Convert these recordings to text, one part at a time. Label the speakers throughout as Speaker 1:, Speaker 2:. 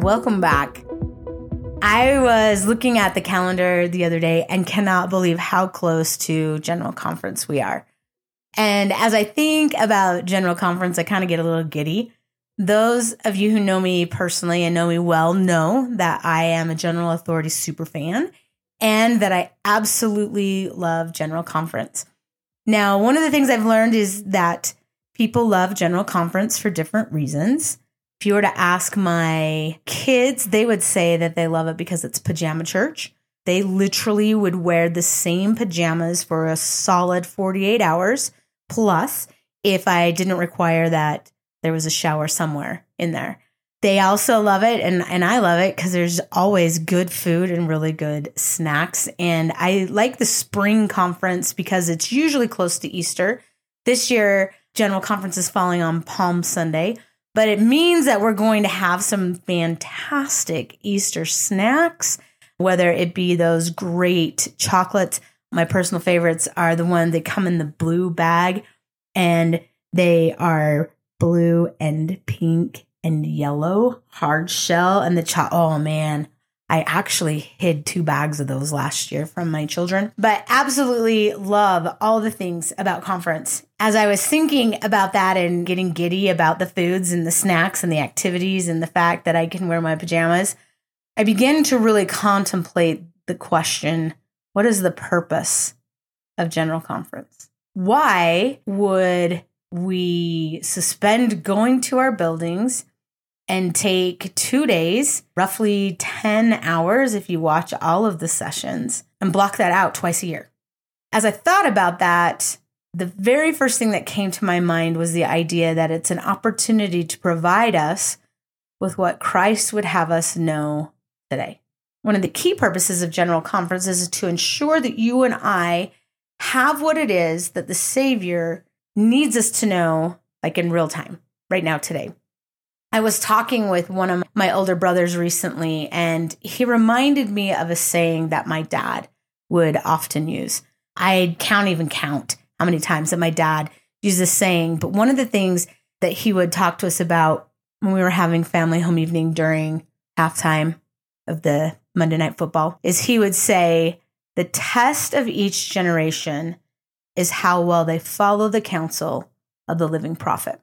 Speaker 1: welcome back. I was looking at the calendar the other day and cannot believe how close to General Conference we are. And as I think about General Conference, I kind of get a little giddy. Those of you who know me personally and know me well know that I am a General Authority super fan and that I absolutely love General Conference. Now, one of the things I've learned is that people love General Conference for different reasons. If you were to ask my kids, they would say that they love it because it's pajama church. They literally would wear the same pajamas for a solid 48 hours. Plus, if I didn't require that there was a shower somewhere in there. They also love it, and, and I love it because there's always good food and really good snacks. And I like the spring conference because it's usually close to Easter. This year, General Conference is falling on Palm Sunday but it means that we're going to have some fantastic Easter snacks, whether it be those great chocolates. My personal favorites are the ones that come in the blue bag and they are blue and pink and yellow hard shell and the cho- oh man I actually hid two bags of those last year from my children, but absolutely love all the things about conference. As I was thinking about that and getting giddy about the foods and the snacks and the activities and the fact that I can wear my pajamas, I began to really contemplate the question what is the purpose of General Conference? Why would we suspend going to our buildings and take two days, roughly 10 hours if you watch all of the sessions, and block that out twice a year. As I thought about that, the very first thing that came to my mind was the idea that it's an opportunity to provide us with what Christ would have us know today. One of the key purposes of General Conference is to ensure that you and I have what it is that the Savior needs us to know, like in real time, right now, today. I was talking with one of my older brothers recently, and he reminded me of a saying that my dad would often use. I can't even count how many times that my dad used this saying, but one of the things that he would talk to us about when we were having family home evening during halftime of the Monday Night Football is he would say, The test of each generation is how well they follow the counsel of the living prophet.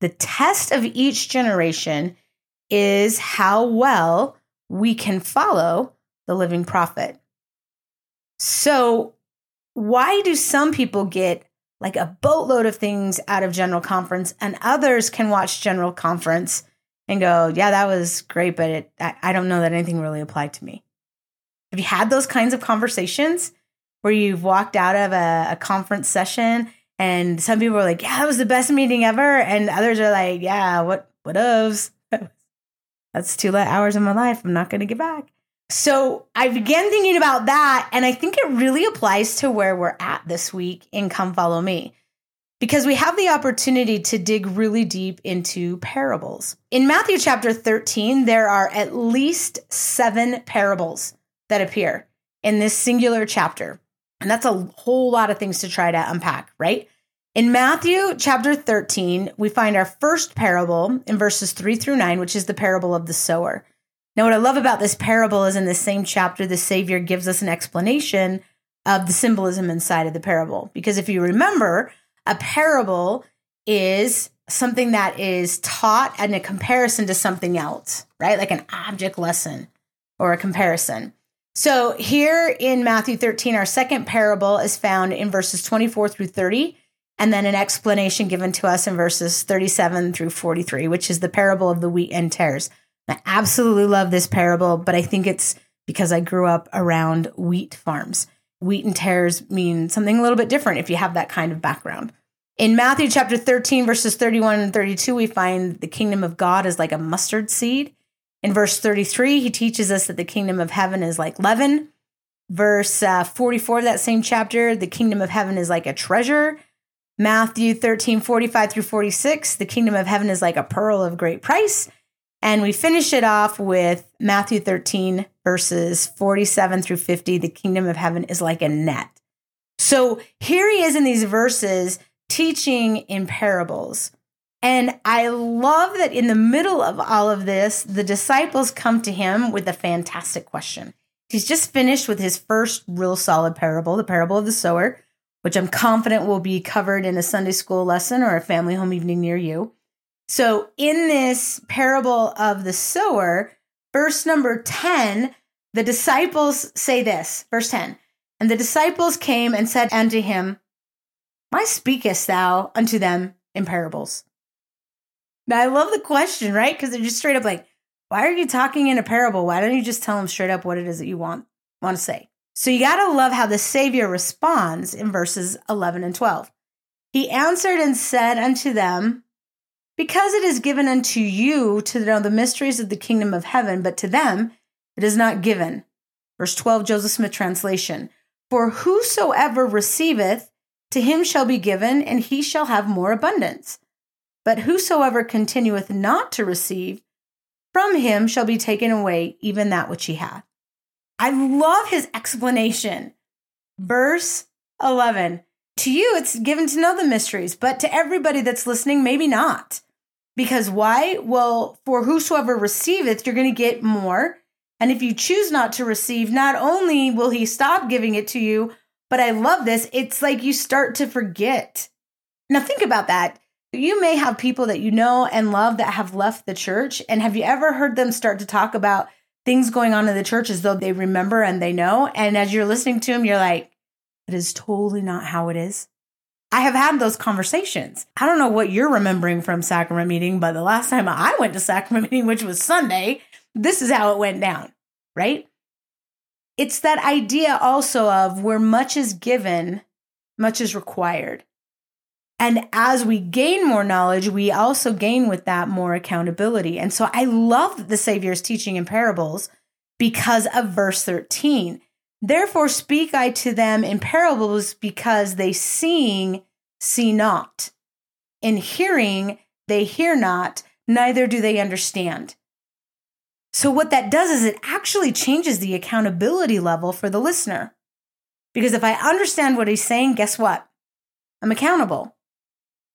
Speaker 1: The test of each generation is how well we can follow the living prophet. So, why do some people get like a boatload of things out of General Conference and others can watch General Conference and go, yeah, that was great, but it, I, I don't know that anything really applied to me? Have you had those kinds of conversations where you've walked out of a, a conference session and some people are like, yeah, that was the best meeting ever. And others are like, yeah, what, what ofs? That's two hours of my life. I'm not going to get back. So I began thinking about that. And I think it really applies to where we're at this week in Come Follow Me because we have the opportunity to dig really deep into parables. In Matthew chapter 13, there are at least seven parables that appear in this singular chapter. And that's a whole lot of things to try to unpack, right? In Matthew chapter 13, we find our first parable in verses 3 through 9, which is the parable of the sower. Now, what I love about this parable is in the same chapter, the Savior gives us an explanation of the symbolism inside of the parable. Because if you remember, a parable is something that is taught in a comparison to something else, right? Like an object lesson or a comparison. So here in Matthew 13, our second parable is found in verses 24 through 30 and then an explanation given to us in verses 37 through 43, which is the parable of the wheat and tares. I absolutely love this parable, but I think it's because I grew up around wheat farms. Wheat and tares mean something a little bit different if you have that kind of background. In Matthew chapter 13, verses 31 and 32, we find the kingdom of God is like a mustard seed. In verse 33, he teaches us that the kingdom of heaven is like leaven. Verse uh, 44 of that same chapter, the kingdom of heaven is like a treasure. Matthew 13, 45 through 46, the kingdom of heaven is like a pearl of great price. And we finish it off with Matthew 13, verses 47 through 50, the kingdom of heaven is like a net. So here he is in these verses teaching in parables. And I love that in the middle of all of this, the disciples come to him with a fantastic question. He's just finished with his first real solid parable, the parable of the sower, which I'm confident will be covered in a Sunday school lesson or a family home evening near you. So, in this parable of the sower, verse number 10, the disciples say this, verse 10 And the disciples came and said unto him, Why speakest thou unto them in parables? Now, I love the question, right? Because they're just straight up like, why are you talking in a parable? Why don't you just tell them straight up what it is that you want, want to say? So you got to love how the Savior responds in verses 11 and 12. He answered and said unto them, Because it is given unto you to know the mysteries of the kingdom of heaven, but to them it is not given. Verse 12, Joseph Smith translation. For whosoever receiveth, to him shall be given, and he shall have more abundance. But whosoever continueth not to receive, from him shall be taken away even that which he hath. I love his explanation. Verse 11 To you, it's given to know the mysteries, but to everybody that's listening, maybe not. Because why? Well, for whosoever receiveth, you're going to get more. And if you choose not to receive, not only will he stop giving it to you, but I love this, it's like you start to forget. Now, think about that. You may have people that you know and love that have left the church. And have you ever heard them start to talk about things going on in the church as though they remember and they know? And as you're listening to them, you're like, it is totally not how it is. I have had those conversations. I don't know what you're remembering from sacrament meeting, but the last time I went to sacrament meeting, which was Sunday, this is how it went down, right? It's that idea also of where much is given, much is required. And as we gain more knowledge, we also gain with that more accountability. And so I love the Savior's teaching in parables because of verse 13. Therefore speak I to them in parables because they seeing see not. In hearing they hear not, neither do they understand. So what that does is it actually changes the accountability level for the listener. Because if I understand what he's saying, guess what? I'm accountable.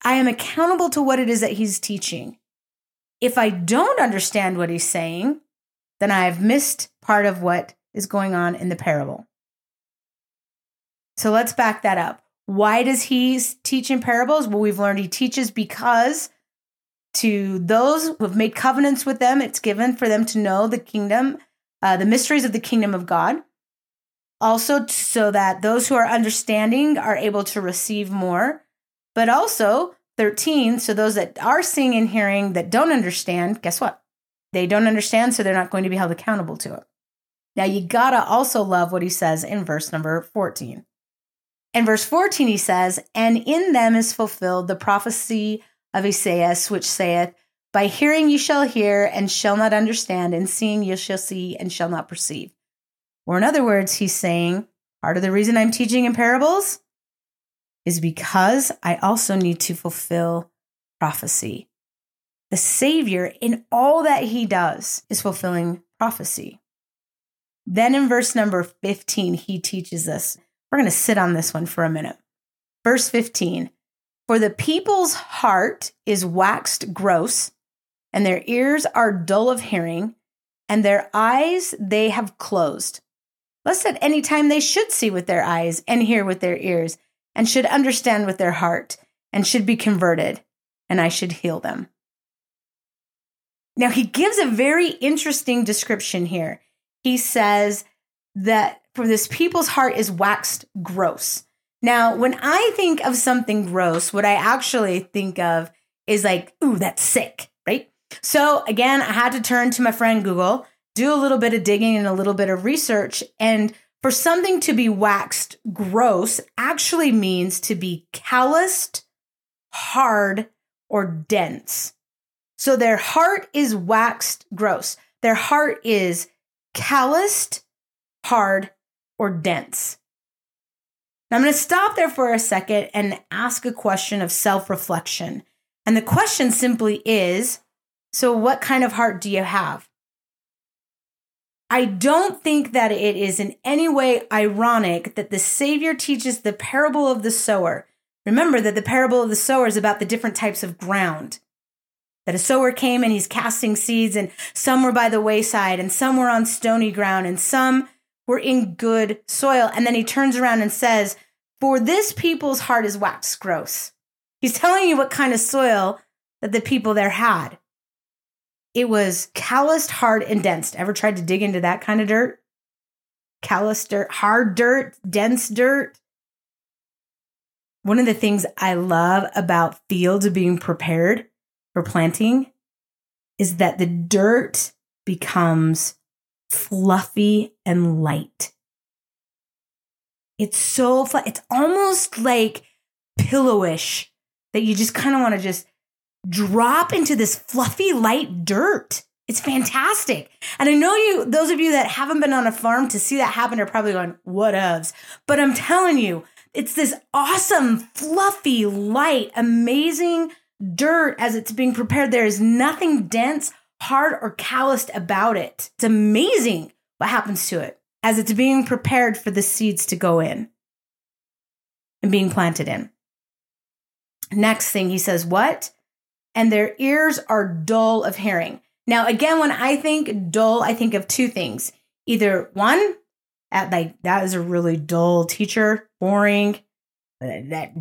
Speaker 1: I am accountable to what it is that he's teaching. If I don't understand what he's saying, then I've missed part of what is going on in the parable. So let's back that up. Why does he teach in parables? Well, we've learned he teaches because to those who have made covenants with them, it's given for them to know the kingdom, uh, the mysteries of the kingdom of God. Also, so that those who are understanding are able to receive more but also 13, so those that are seeing and hearing that don't understand, guess what? They don't understand, so they're not going to be held accountable to it. Now, you gotta also love what he says in verse number 14. In verse 14, he says, And in them is fulfilled the prophecy of Esaias, which saith, By hearing you shall hear and shall not understand, and seeing you shall see and shall not perceive. Or, in other words, he's saying, Part of the reason I'm teaching in parables is because I also need to fulfill prophecy. The Savior, in all that he does, is fulfilling prophecy. Then in verse number 15, he teaches us. We're going to sit on this one for a minute. Verse 15 For the people's heart is waxed gross, and their ears are dull of hearing, and their eyes they have closed. Lest at any time they should see with their eyes and hear with their ears and should understand with their heart and should be converted, and I should heal them. Now, he gives a very interesting description here. He says that for this people's heart is waxed gross. Now, when I think of something gross, what I actually think of is like, ooh, that's sick, right? So again, I had to turn to my friend Google, do a little bit of digging and a little bit of research. And for something to be waxed gross actually means to be calloused, hard, or dense. So their heart is waxed gross. Their heart is calloused, hard, or dense. Now I'm going to stop there for a second and ask a question of self reflection. And the question simply is so, what kind of heart do you have? I don't think that it is in any way ironic that the Savior teaches the parable of the sower. Remember that the parable of the sower is about the different types of ground. That a sower came and he's casting seeds, and some were by the wayside, and some were on stony ground, and some were in good soil. And then he turns around and says, For this people's heart is waxed gross. He's telling you what kind of soil that the people there had. It was calloused, hard, and dense. Ever tried to dig into that kind of dirt? Calloused dirt, hard dirt, dense dirt. One of the things I love about fields being prepared for planting is that the dirt becomes fluffy and light. It's so. It's almost like pillowish that you just kind of want to just drop into this fluffy, light dirt. It's fantastic. And I know you, those of you that haven't been on a farm to see that happen are probably going, what ofs? But I'm telling you, it's this awesome, fluffy, light, amazing dirt as it's being prepared. There is nothing dense, hard, or calloused about it. It's amazing what happens to it as it's being prepared for the seeds to go in and being planted in. Next thing he says, What? And their ears are dull of hearing. Now, again, when I think dull, I think of two things. Either one, at like that is a really dull teacher, boring, that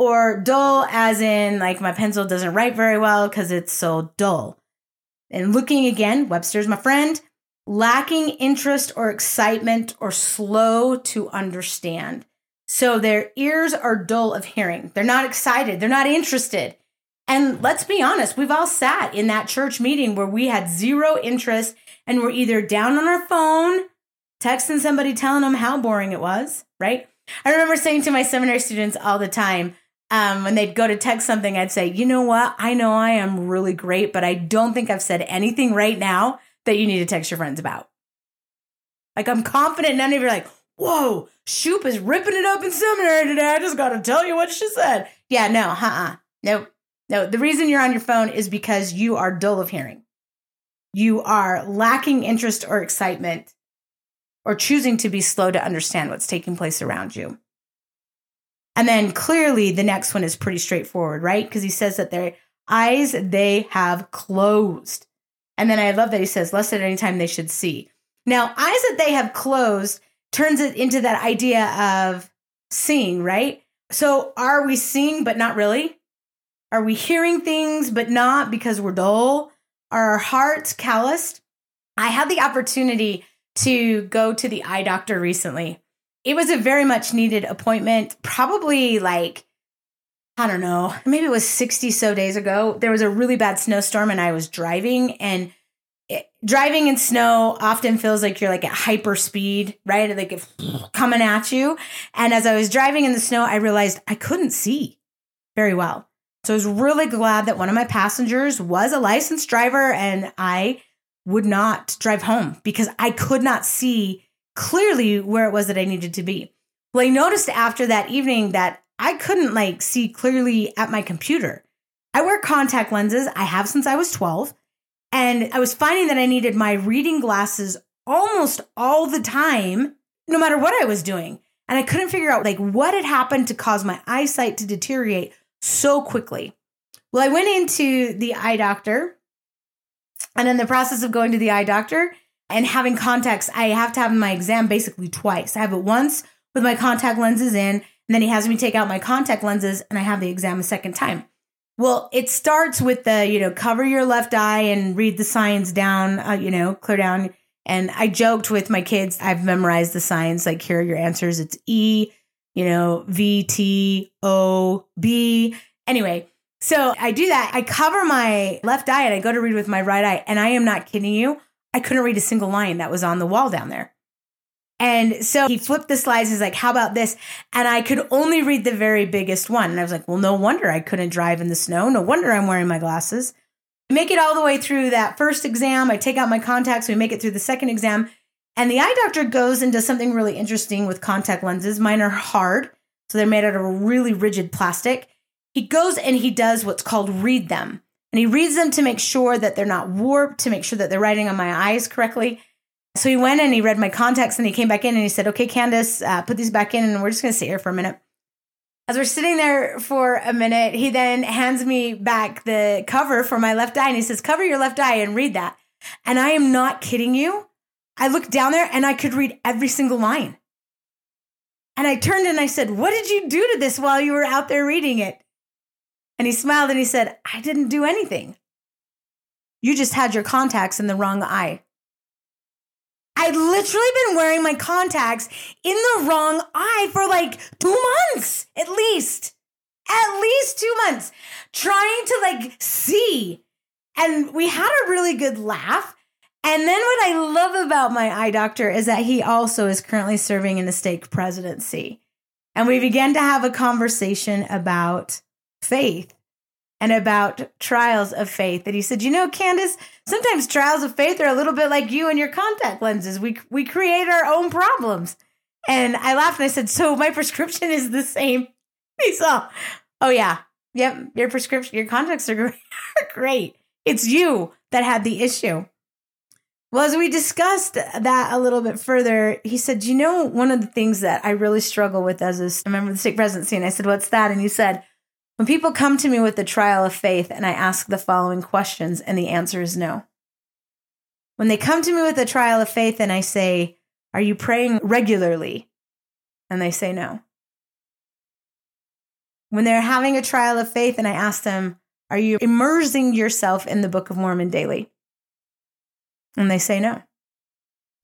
Speaker 1: or dull as in like my pencil doesn't write very well because it's so dull. And looking again, Webster's my friend, lacking interest or excitement or slow to understand. So their ears are dull of hearing. They're not excited. They're not interested. And let's be honest, we've all sat in that church meeting where we had zero interest and we're either down on our phone, texting somebody telling them how boring it was, right? I remember saying to my seminary students all the time, um, when they'd go to text something, I'd say, you know what? I know I am really great, but I don't think I've said anything right now that you need to text your friends about. Like, I'm confident none of you are like, whoa, Shoop is ripping it up in seminary today. I just got to tell you what she said. Yeah, no, uh uh Nope. No, the reason you're on your phone is because you are dull of hearing. You are lacking interest or excitement or choosing to be slow to understand what's taking place around you. And then clearly the next one is pretty straightforward, right? Because he says that their eyes they have closed. And then I love that he says, less at any time they should see. Now, eyes that they have closed turns it into that idea of seeing, right? So are we seeing, but not really? Are we hearing things, but not because we're dull? Are our hearts calloused? I had the opportunity to go to the eye doctor recently. It was a very much needed appointment, probably like, I don't know, maybe it was 60 so days ago. There was a really bad snowstorm and I was driving and driving in snow often feels like you're like at hyper speed, right? Like coming at you. And as I was driving in the snow, I realized I couldn't see very well. So I was really glad that one of my passengers was a licensed driver and I would not drive home because I could not see clearly where it was that I needed to be. Well, I noticed after that evening that I couldn't like see clearly at my computer. I wear contact lenses. I have since I was 12. And I was finding that I needed my reading glasses almost all the time, no matter what I was doing. And I couldn't figure out like what had happened to cause my eyesight to deteriorate so quickly. Well, I went into the eye doctor. And in the process of going to the eye doctor and having contacts, I have to have my exam basically twice. I have it once with my contact lenses in, and then he has me take out my contact lenses and I have the exam a second time. Well, it starts with the, you know, cover your left eye and read the signs down, uh, you know, clear down. And I joked with my kids, I've memorized the signs, like, here are your answers. It's E, you know, V, T, O, B. Anyway, so I do that. I cover my left eye and I go to read with my right eye. And I am not kidding you. I couldn't read a single line that was on the wall down there. And so he flipped the slides. He's like, How about this? And I could only read the very biggest one. And I was like, Well, no wonder I couldn't drive in the snow. No wonder I'm wearing my glasses. Make it all the way through that first exam. I take out my contacts. We make it through the second exam. And the eye doctor goes and does something really interesting with contact lenses. Mine are hard. So they're made out of a really rigid plastic. He goes and he does what's called read them. And he reads them to make sure that they're not warped, to make sure that they're writing on my eyes correctly. So he went and he read my contacts and he came back in and he said, Okay, Candis, uh, put these back in and we're just going to sit here for a minute. as we're sitting there for a minute, he then hands me back the cover for my left eye and he says, Cover your left eye and read that. And I am not kidding you. I looked down there and I could read every single line. And I turned and I said, What did you do to this while you were out there reading it? And he smiled and he said, I didn't do anything. You just had your contacts in the wrong eye. I'd literally been wearing my contacts in the wrong eye for like two months, at least. At least two months, trying to like see. And we had a really good laugh. And then what I love about my eye doctor is that he also is currently serving in the stake presidency. And we began to have a conversation about faith and about trials of faith. And he said, You know, Candis, sometimes trials of faith are a little bit like you and your contact lenses. We, we create our own problems. And I laughed and I said, So my prescription is the same. He saw, Oh, yeah. Yep. Your prescription, your contacts are great. It's you that had the issue. Well, as we discussed that a little bit further, he said, You know, one of the things that I really struggle with as a member of the stake presidency. And I said, What's that? And he said, When people come to me with the trial of faith and I ask the following questions, and the answer is no. When they come to me with a trial of faith and I say, Are you praying regularly? And they say no. When they're having a trial of faith and I ask them, Are you immersing yourself in the Book of Mormon daily? And they say no.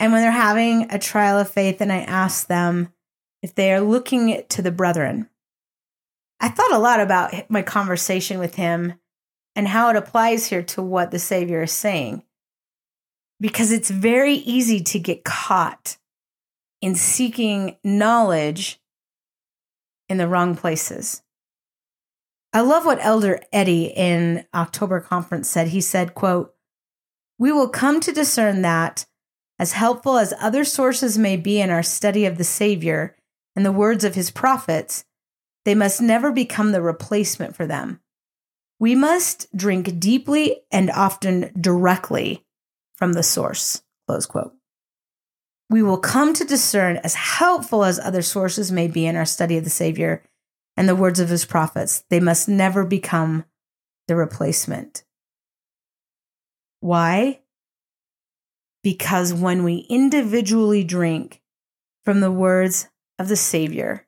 Speaker 1: And when they're having a trial of faith, and I ask them if they are looking to the brethren, I thought a lot about my conversation with him and how it applies here to what the Savior is saying. Because it's very easy to get caught in seeking knowledge in the wrong places. I love what Elder Eddy in October conference said. He said, quote, we will come to discern that, as helpful as other sources may be in our study of the Savior and the words of his prophets, they must never become the replacement for them. We must drink deeply and often directly from the source. Close quote. We will come to discern, as helpful as other sources may be in our study of the Savior and the words of his prophets, they must never become the replacement. Why? Because when we individually drink from the words of the Savior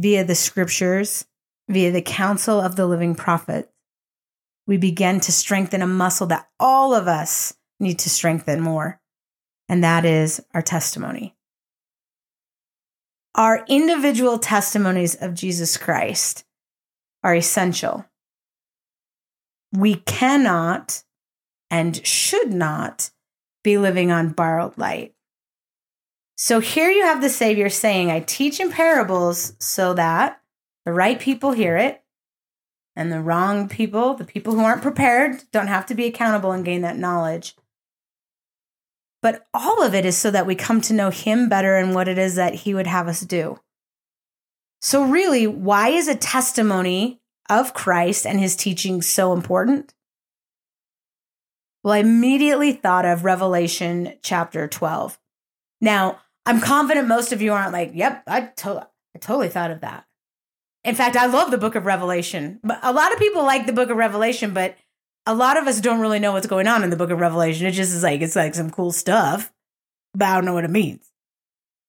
Speaker 1: via the scriptures, via the counsel of the living prophet, we begin to strengthen a muscle that all of us need to strengthen more, and that is our testimony. Our individual testimonies of Jesus Christ are essential. We cannot and should not be living on borrowed light. So here you have the Savior saying, I teach in parables so that the right people hear it and the wrong people, the people who aren't prepared, don't have to be accountable and gain that knowledge. But all of it is so that we come to know Him better and what it is that He would have us do. So, really, why is a testimony of Christ and His teaching so important? Well, I immediately thought of Revelation chapter 12. Now, I'm confident most of you aren't like, yep, I, to- I totally thought of that. In fact, I love the book of Revelation. But a lot of people like the book of Revelation, but a lot of us don't really know what's going on in the book of Revelation. It just is like, it's like some cool stuff, but I don't know what it means.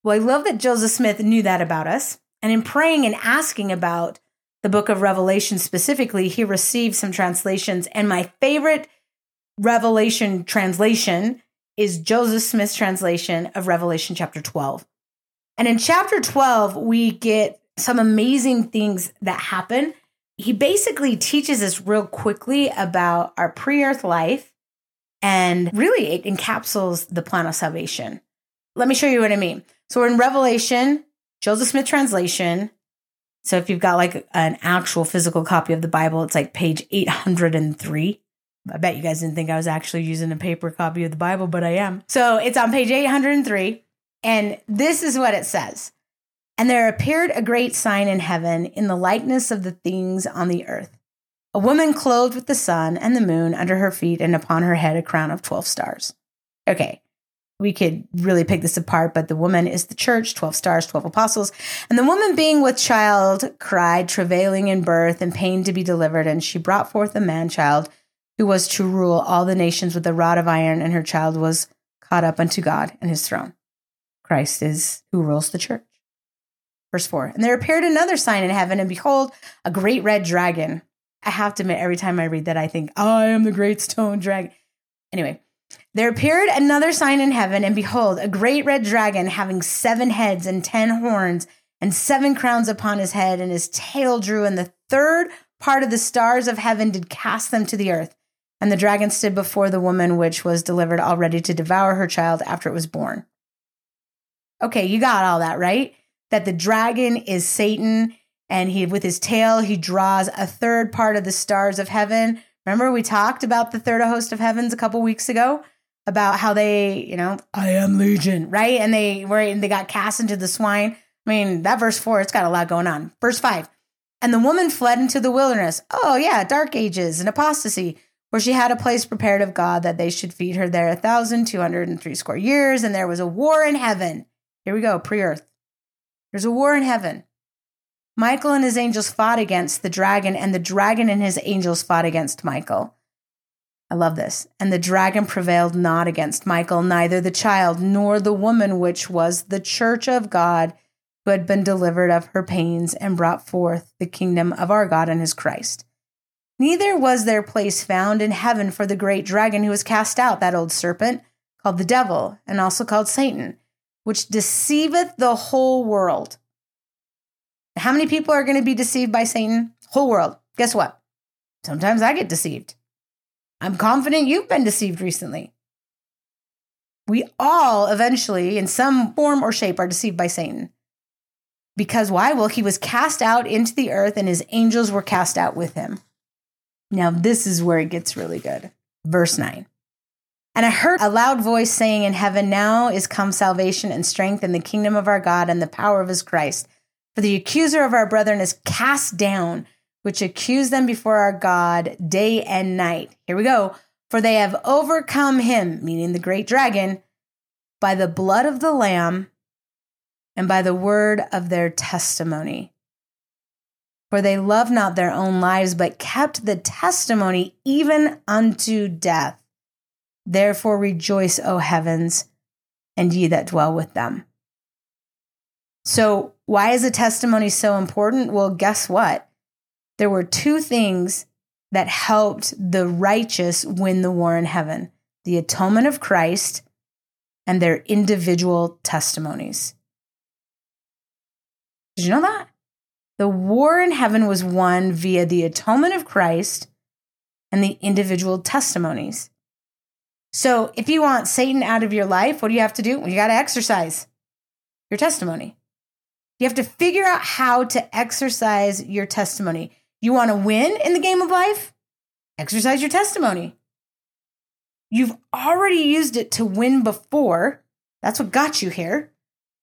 Speaker 1: Well, I love that Joseph Smith knew that about us. And in praying and asking about the book of Revelation specifically, he received some translations. And my favorite Revelation translation is Joseph Smith's translation of Revelation chapter 12. And in chapter 12, we get some amazing things that happen. He basically teaches us real quickly about our pre earth life and really it encapsulates the plan of salvation. Let me show you what I mean. So we're in Revelation, Joseph Smith translation. So if you've got like an actual physical copy of the Bible, it's like page 803. I bet you guys didn't think I was actually using a paper copy of the Bible, but I am. So it's on page 803. And this is what it says And there appeared a great sign in heaven in the likeness of the things on the earth a woman clothed with the sun and the moon under her feet, and upon her head a crown of 12 stars. Okay. we could really pick this apart, but the woman is the church, 12 stars, 12 apostles. And the woman being with child cried, travailing in birth and pain to be delivered. And she brought forth a man child who was to rule all the nations with a rod of iron. And her child was caught up unto God and his throne. Christ is who rules the church. Verse 4 And there appeared another sign in heaven, and behold, a great red dragon. I have to admit, every time I read that, I think, I am the great stone dragon. Anyway, there appeared another sign in heaven, and behold, a great red dragon having seven heads and ten horns, and seven crowns upon his head, and his tail drew, and the third part of the stars of heaven did cast them to the earth. And the dragon stood before the woman which was delivered already to devour her child after it was born. Okay, you got all that, right? That the dragon is Satan, and he, with his tail, he draws a third part of the stars of heaven. Remember, we talked about the third host of heavens a couple weeks ago? about how they, you know, I am legion, right? And they were and they got cast into the swine. I mean, that verse four, it's got a lot going on. Verse five. And the woman fled into the wilderness. Oh, yeah, dark ages and apostasy, where she had a place prepared of God that they should feed her there a thousand two hundred and three score years. And there was a war in heaven. Here we go, pre earth. There's a war in heaven. Michael and his angels fought against the dragon, and the dragon and his angels fought against Michael. I love this. And the dragon prevailed not against Michael, neither the child nor the woman, which was the church of God, who had been delivered of her pains and brought forth the kingdom of our God and his Christ. Neither was there place found in heaven for the great dragon who was cast out, that old serpent, called the devil, and also called Satan, which deceiveth the whole world. How many people are going to be deceived by Satan? Whole world. Guess what? Sometimes I get deceived. I'm confident you've been deceived recently. We all eventually, in some form or shape, are deceived by Satan. Because why? Well, he was cast out into the earth and his angels were cast out with him. Now, this is where it gets really good. Verse 9. And I heard a loud voice saying in heaven, Now is come salvation and strength in the kingdom of our God and the power of his Christ. For the accuser of our brethren is cast down which accuse them before our God day and night. Here we go. For they have overcome him, meaning the great dragon, by the blood of the Lamb and by the word of their testimony. For they loved not their own lives, but kept the testimony even unto death. Therefore rejoice, O heavens, and ye that dwell with them. So, why is the testimony so important? Well, guess what? there were two things that helped the righteous win the war in heaven the atonement of Christ and their individual testimonies. Did you know that? The war in heaven was won via the atonement of Christ and the individual testimonies. So, if you want Satan out of your life, what do you have to do? Well, you got to exercise your testimony. You have to figure out how to exercise your testimony. You want to win in the game of life? Exercise your testimony. You've already used it to win before. That's what got you here.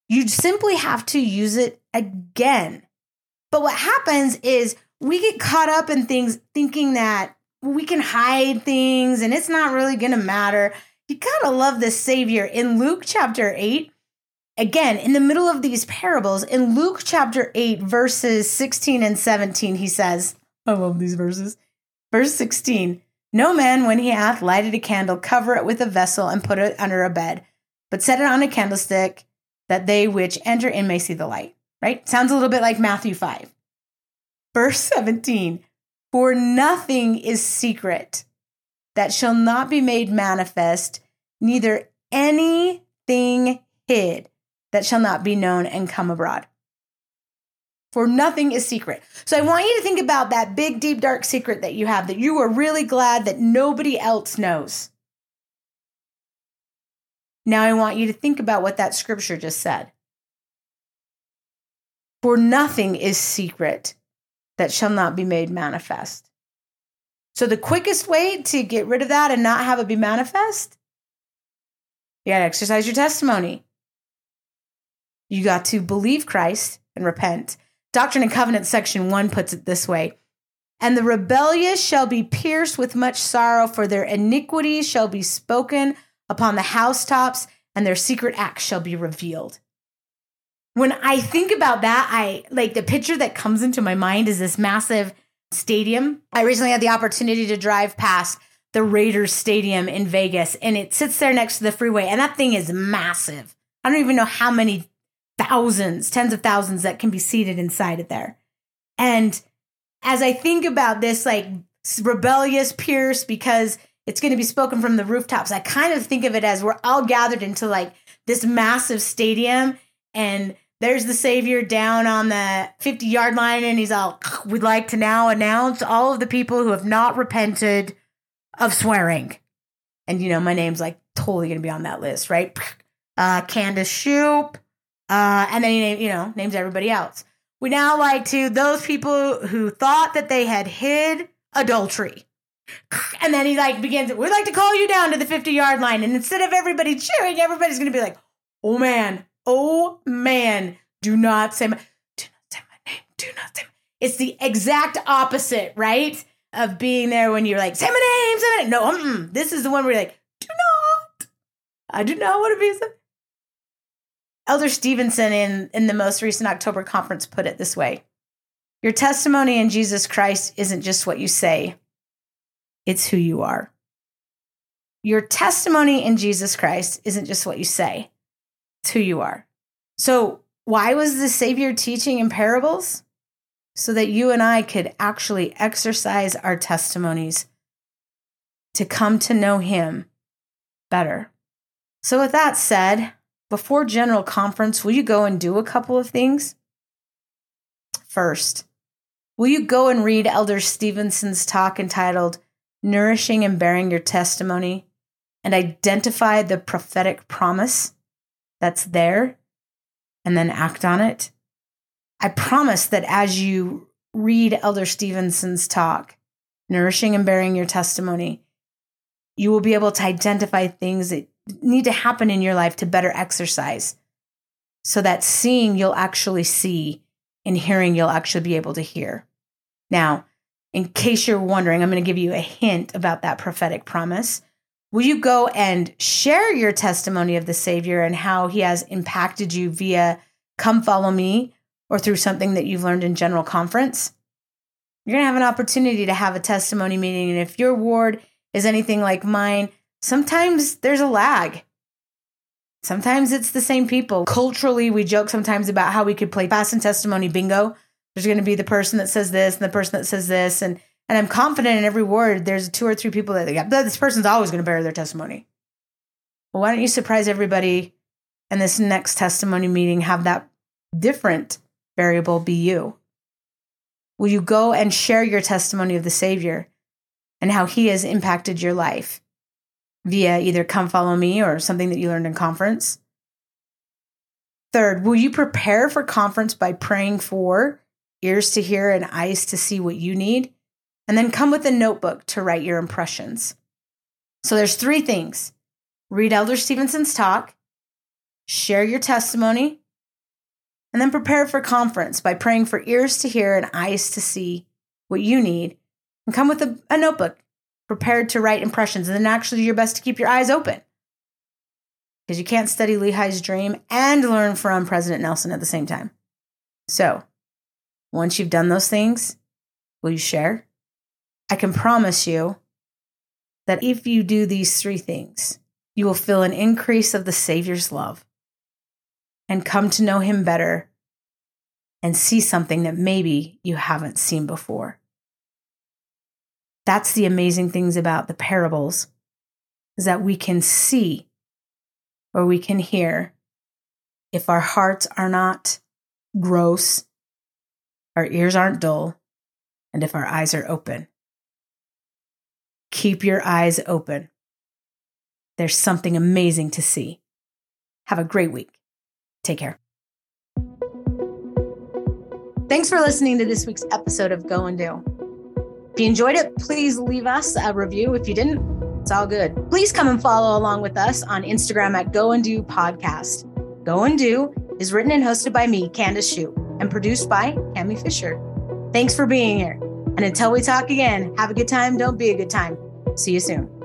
Speaker 1: You simply have to use it again. But what happens is we get caught up in things thinking that we can hide things and it's not really going to matter. You got to love the Savior. In Luke chapter 8, again, in the middle of these parables, in Luke chapter 8, verses 16 and 17, he says, I love these verses. Verse 16 No man, when he hath lighted a candle, cover it with a vessel and put it under a bed, but set it on a candlestick that they which enter in may see the light. Right? Sounds a little bit like Matthew 5. Verse 17 For nothing is secret that shall not be made manifest, neither anything hid that shall not be known and come abroad. For nothing is secret. So I want you to think about that big, deep, dark secret that you have that you are really glad that nobody else knows. Now I want you to think about what that scripture just said. For nothing is secret that shall not be made manifest. So the quickest way to get rid of that and not have it be manifest, you got to exercise your testimony. You got to believe Christ and repent. Doctrine and Covenants section 1 puts it this way And the rebellious shall be pierced with much sorrow, for their iniquities shall be spoken upon the housetops, and their secret acts shall be revealed. When I think about that, I like the picture that comes into my mind is this massive stadium. I recently had the opportunity to drive past the Raiders Stadium in Vegas, and it sits there next to the freeway, and that thing is massive. I don't even know how many thousands, tens of thousands that can be seated inside it there. And as I think about this, like rebellious Pierce, because it's going to be spoken from the rooftops, I kind of think of it as we're all gathered into like this massive stadium and there's the savior down on the 50 yard line and he's all we'd like to now announce all of the people who have not repented of swearing. And you know my name's like totally gonna be on that list right? Uh candis shoop uh and then he you know names everybody else. We now like to those people who thought that they had hid adultery. And then he like begins we'd like to call you down to the 50 yard line. And instead of everybody cheering everybody's gonna be like oh man oh man, do not say my, do not say my name, do not say my, it's the exact opposite, right? Of being there when you're like, say my name, say my name. No, mm-mm. this is the one where you're like, do not, I do not want to be. So-. Elder Stevenson in, in the most recent October conference put it this way Your testimony in Jesus Christ isn't just what you say, it's who you are. Your testimony in Jesus Christ isn't just what you say, it's who you are. So, why was the Savior teaching in parables? So that you and I could actually exercise our testimonies to come to know Him better. So, with that said, before General Conference, will you go and do a couple of things? First, will you go and read Elder Stevenson's talk entitled Nourishing and Bearing Your Testimony and identify the prophetic promise that's there and then act on it. I promise that as you read Elder Stevenson's talk, Nourishing and Bearing Your Testimony, you will be able to identify things that need to happen in your life to better exercise so that seeing you'll actually see and hearing you'll actually be able to hear. Now, in case you're wondering, I'm going to give you a hint about that prophetic promise. Will you go and share your testimony of the Savior and how he has impacted you via Come Follow Me or through something that you've learned in General Conference? You're going to have an opportunity to have a testimony meeting. And if your ward is anything like mine, sometimes there's a lag. Sometimes it's the same people. Culturally, we joke sometimes about how we could play past and testimony bingo. There's going to be the person that says this and the person that says this. And and I'm confident in every word. There's two or three people that they got. This person's always going to bear their testimony. Well, why don't you surprise everybody and this next testimony meeting have that different variable be you? Will you go and share your testimony of the Savior and how he has impacted your life via either Come Follow Me or something that you learned in conference? Third, will you prepare for conference by praying for ears to hear and eyes to see what you need? And then come with a notebook to write your impressions. So there's three things. Read Elder Stevenson's talk, share your testimony, and then prepare for conference by praying for ears to hear and eyes to see what you need, and come with a, a notebook prepared to write impressions, and then actually do your best to keep your eyes open. Because you can't study Lehi's dream and learn from President Nelson at the same time. So, once you've done those things, will you share? I can promise you that if you do these three things, you will feel an increase of the Savior's love and come to know Him better and see something that maybe you haven't seen before. That's the amazing things about the parables is that we can see or we can hear if our hearts are not gross, our ears aren't dull, and if our eyes are open. Keep your eyes open. There's something amazing to see. Have a great week. Take care. Thanks for listening to this week's episode of Go and Do. If you enjoyed it, please leave us a review. If you didn't, it's all good. Please come and follow along with us on Instagram at Go and Do Podcast. Go and Do is written and hosted by me, Candis Shue, and produced by Cami Fisher. Thanks for being here. And until we talk again, have a good time. Don't be a good time. See you soon.